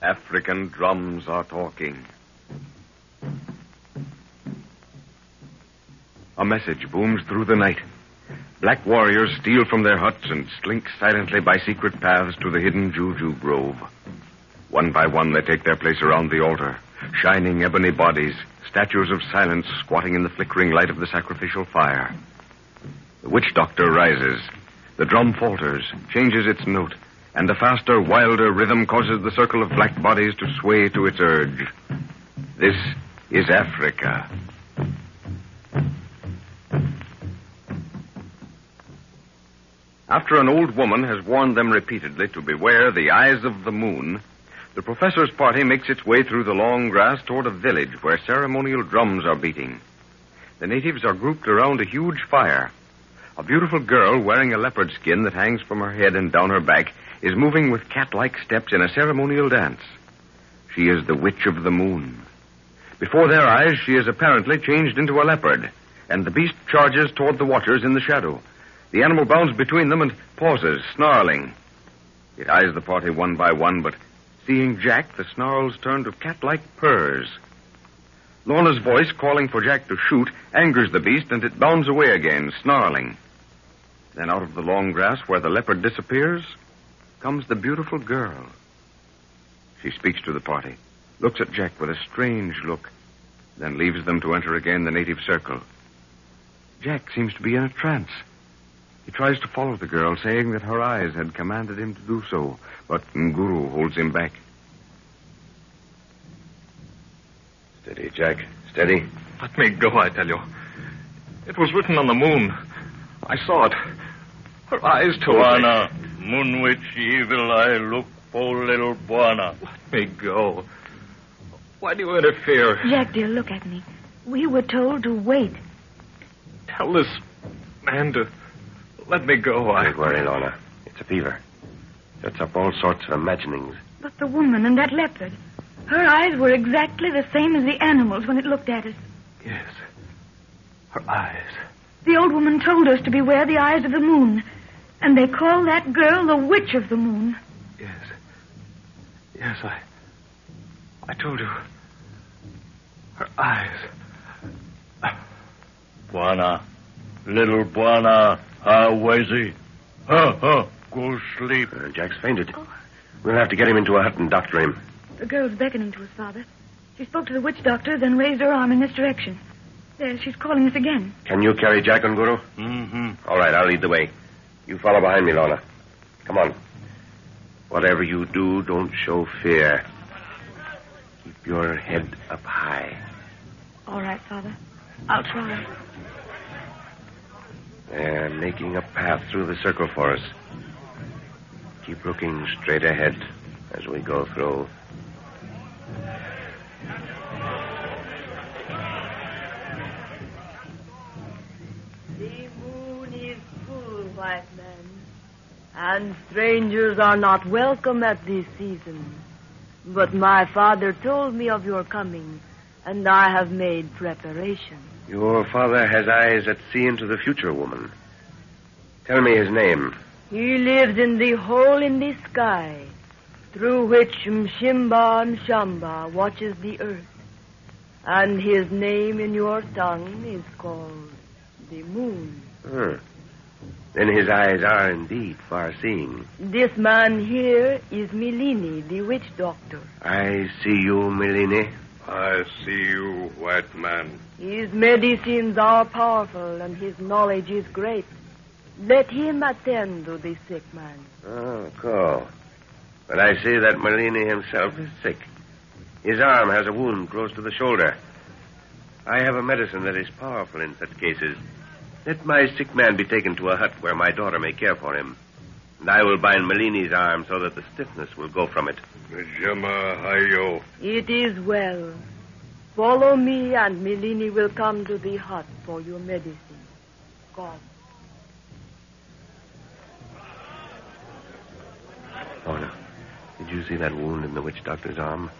African drums are talking. A message booms through the night. Black warriors steal from their huts and slink silently by secret paths to the hidden Juju Grove. One by one, they take their place around the altar. Shining ebony bodies, statues of silence squatting in the flickering light of the sacrificial fire. The witch doctor rises. The drum falters, changes its note, and a faster, wilder rhythm causes the circle of black bodies to sway to its urge. This is Africa. After an old woman has warned them repeatedly to beware the eyes of the moon, the professor's party makes its way through the long grass toward a village where ceremonial drums are beating. The natives are grouped around a huge fire. A beautiful girl wearing a leopard skin that hangs from her head and down her back is moving with cat-like steps in a ceremonial dance. She is the Witch of the Moon. Before their eyes, she is apparently changed into a leopard, and the beast charges toward the watchers in the shadow. The animal bounds between them and pauses, snarling. It eyes the party one by one, but seeing Jack, the snarls turn to cat-like purrs. Lorna's voice, calling for Jack to shoot, angers the beast, and it bounds away again, snarling. Then out of the long grass where the leopard disappears, comes the beautiful girl. She speaks to the party, looks at Jack with a strange look, then leaves them to enter again the native circle. Jack seems to be in a trance. He tries to follow the girl, saying that her eyes had commanded him to do so, but Nguru holds him back. Steady, Jack. Steady. Let me go, I tell you. It was written on the moon. I saw it. Her eyes told Bwana, moon witch evil I look for little Bwana. Let me go. Why do you interfere? Jack, dear, look at me. We were told to wait. Tell this man to let me go. I... Don't worry, Lorna. It's a fever. Sets up all sorts of imaginings. But the woman and that leopard. Her eyes were exactly the same as the animals when it looked at us. Yes. Her eyes. The old woman told us to beware the eyes of the moon. And they call that girl the Witch of the Moon. Yes. Yes, I. I told you. Her eyes. Bwana, little Bwana, how was he? Huh, huh, go sleep. Uh, Jack's fainted. We'll have to get him into a hut and doctor him. The girl's beckoning to us, Father. She spoke to the witch doctor, then raised her arm in this direction. There, she's calling us again. Can you carry Jack Nguru? Mm-hmm. All right, I'll lead the way. You follow behind me, Lorna. Come on. Whatever you do, don't show fear. Keep your head up high. All right, Father. I'll try. They're making a path through the circle for us. Keep looking straight ahead as we go through. And strangers are not welcome at this season. But my father told me of your coming, and I have made preparations. Your father has eyes that see into the future, woman. Tell me his name. He lives in the hole in the sky, through which Mshimba Mshamba watches the earth. And his name in your tongue is called the moon. Hmm. Then his eyes are indeed far seeing. This man here is Milini, the witch doctor. I see you, Milini. I see you, white man. His medicines are powerful and his knowledge is great. Let him attend to the sick man. Oh, cool. But I see that Malini himself is sick. His arm has a wound close to the shoulder. I have a medicine that is powerful in such cases. Let my sick man be taken to a hut where my daughter may care for him. And I will bind Malini's arm so that the stiffness will go from it. Jama Hayo. It is well. Follow me and Milini will come to the hut for your medicine. Come. Lorna, did you see that wound in the witch doctor's arm?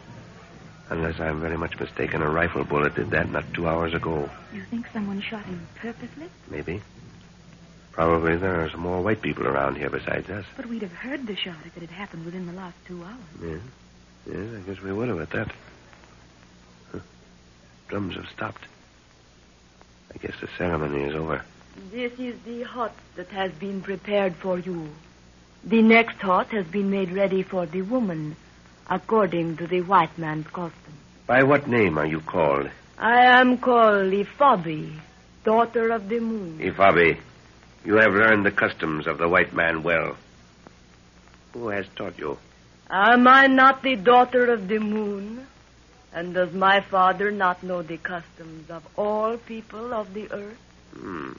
Unless I'm very much mistaken, a rifle bullet did that not two hours ago. You think someone shot him purposely? Maybe. Probably there are some more white people around here besides us. But we'd have heard the shot if it had happened within the last two hours. Yeah. Yes, I guess we will have at that. Huh. Drums have stopped. I guess the ceremony is over. This is the hut that has been prepared for you. The next hut has been made ready for the woman, according to the white man's custom. By what name are you called? I am called Ifabi, daughter of the moon. Ifabi, you have learned the customs of the white man well. Who has taught you? Am I not the daughter of the moon? And does my father not know the customs of all people of the earth? Hmm.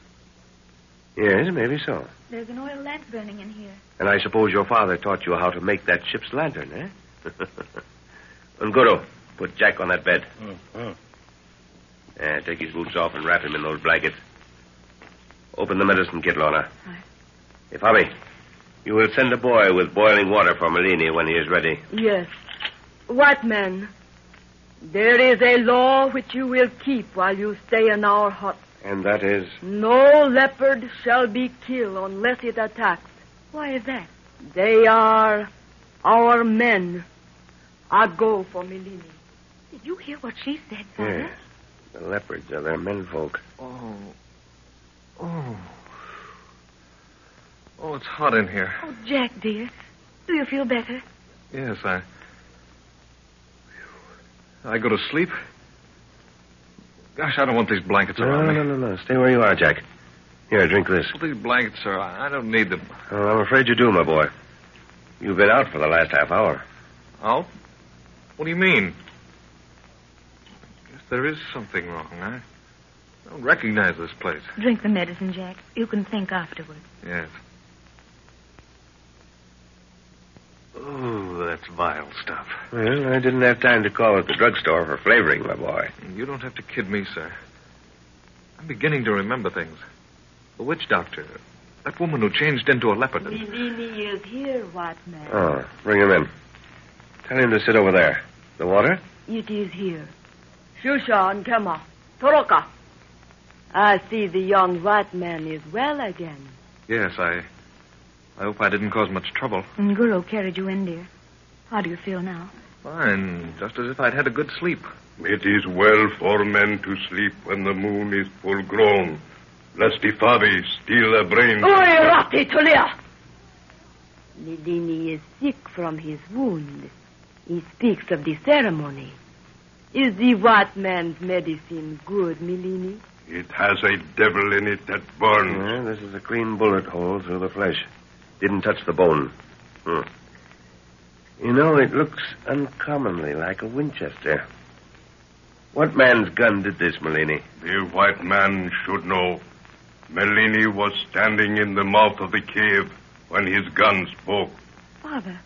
Yes, maybe so. There's an oil lamp burning in here. And I suppose your father taught you how to make that ship's lantern, eh? Nguru, put Jack on that bed. Uh, Yeah, take his boots off and wrap him in those blankets. Open the medicine kit, Lorna. Aye. Ifabi, you will send a boy with boiling water for Melini when he is ready. Yes. White man, there is a law which you will keep while you stay in our hut. And that is? No leopard shall be killed unless it attacks. Why is that? They are our men. are go for Melini. Did you hear what she said, Father? Yes. The leopards are their menfolk. Oh. Oh. Oh, it's hot in here. Oh, Jack, dear. Do you feel better? Yes, I. I go to sleep? Gosh, I don't want these blankets No, around me. no, no, no. Stay where you are, Jack. Here, drink this. Well, these blankets, sir, I I don't need them. Oh, I'm afraid you do, my boy. You've been out for the last half hour. Out? What do you mean? Guess there is something wrong. Eh? I don't recognize this place. Drink the medicine, Jack. You can think afterwards. Yes. Oh, that's vile stuff. Well, I didn't have time to call at the drugstore for flavoring, my boy. You don't have to kid me, sir. I'm beginning to remember things. The witch doctor, that woman who changed into a leopard. and- Melini is here, white man. Oh, bring him in. Tell him to sit over there. The water? It is here. Shusha and Kema. Toroka. I see the young white man is well again. Yes, I. I hope I didn't cause much trouble. Nguru carried you in, dear. How do you feel now? Fine, just as if I'd had a good sleep. It is well for men to sleep when the moon is full grown, lest Ifabi steal their brains. Oi, Rati Tulia! Melini is sick from his wound. He speaks of the ceremony. Is the white man's medicine good, Milini? It has a devil in it that burns. Yeah, this is a clean bullet hole through the flesh. Didn't touch the bone. Hmm. You know, it looks uncommonly like a Winchester. What man's gun did this, Melini? The white man should know. Melini was standing in the mouth of the cave when his gun spoke. Father,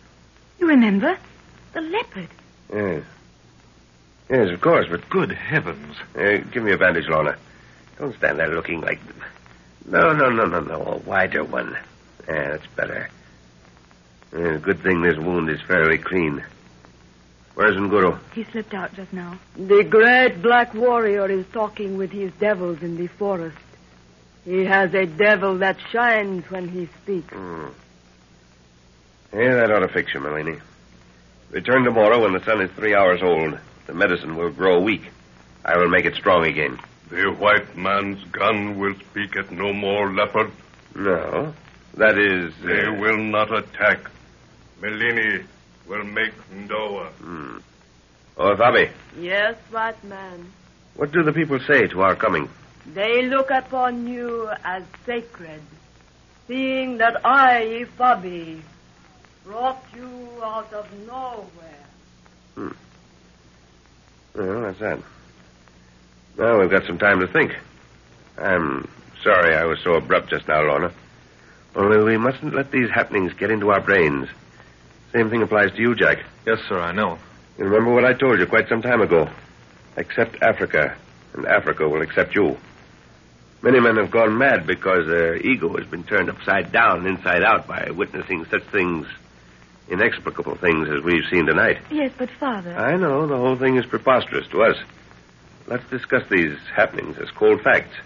you remember? The leopard. Yes. Yes, of course, but Good heavens. uh, give me a bandage, Lorna. Don't stand there looking like. No, no, no, no, no. A wider one. Yeah, that's better. Yeah, good thing this wound is fairly clean. Where's Nguru? He slipped out just now. The great black warrior is talking with his devils in the forest. He has a devil that shines when he speaks. Hmm. Yeah, that ought to fix you, Melanie. Return tomorrow when the sun is three hours old. The medicine will grow weak. I will make it strong again. The white man's gun will speak at no more leopard. No. That is. uh, They will not attack. Melini will make Ndoa. Hmm. Oh, Fabi, Yes, white man. what do the people say to our coming? They look upon you as sacred, seeing that I, Ifabi, brought you out of nowhere. Hmm. Well, that's that. Now we've got some time to think. I'm sorry I was so abrupt just now, Lorna. Only we mustn't let these happenings get into our brains. Same thing applies to you, Jack. Yes, sir, I know. You remember what I told you quite some time ago? Accept Africa, and Africa will accept you. Many men have gone mad because their ego has been turned upside down, inside out, by witnessing such things, inexplicable things as we've seen tonight. Yes, but Father. I know the whole thing is preposterous to us. Let's discuss these happenings as cold facts.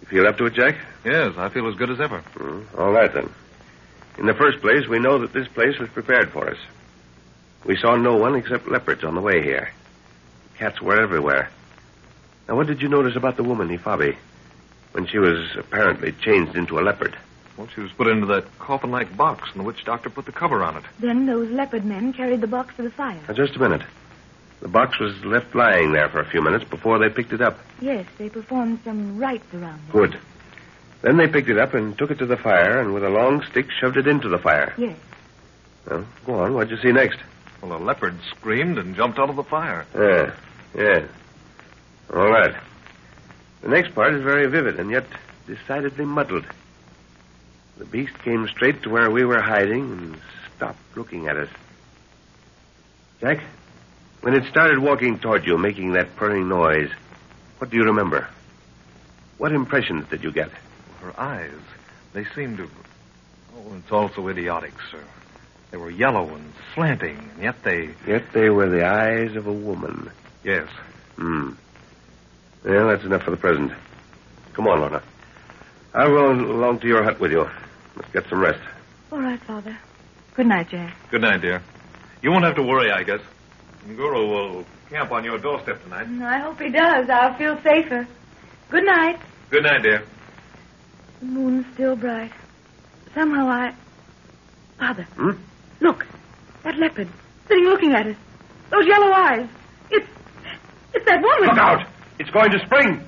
You feel up to it, Jack? Yes, I feel as good as ever. Hmm, all right, then. In the first place, we know that this place was prepared for us. We saw no one except leopards on the way here. Cats were everywhere. Now, what did you notice about the woman, Ifabi, when she was apparently changed into a leopard? Well, she was put into that coffin-like box, and the witch doctor put the cover on it. Then those leopard men carried the box to the fire. Now, just a minute. The box was left lying there for a few minutes before they picked it up. Yes, they performed some rites around it. Good. Then they picked it up and took it to the fire, and with a long stick shoved it into the fire. Yes. Well, go on. What'd you see next? Well, a leopard screamed and jumped out of the fire. Yeah, yeah. All right. The next part is very vivid and yet decidedly muddled. The beast came straight to where we were hiding and stopped looking at us. Jack, when it started walking toward you, making that purring noise, what do you remember? What impressions did you get? Her eyes, they seemed to. Oh, it's also idiotic, sir. They were yellow and slanting, and yet they. Yet they were the eyes of a woman. Yes. Hmm. Well, that's enough for the present. Come on, Lorna. I'll go along to your hut with you. Let's get some rest. All right, Father. Good night, Jack. Good night, dear. You won't have to worry, I guess. Nguru will camp on your doorstep tonight. I hope he does. I'll feel safer. Good night. Good night, dear. The moon's still bright. Somehow I. Father. Hmm? Look. That leopard. Sitting looking at us. Those yellow eyes. It's. It's that woman. Look out! It's going to spring.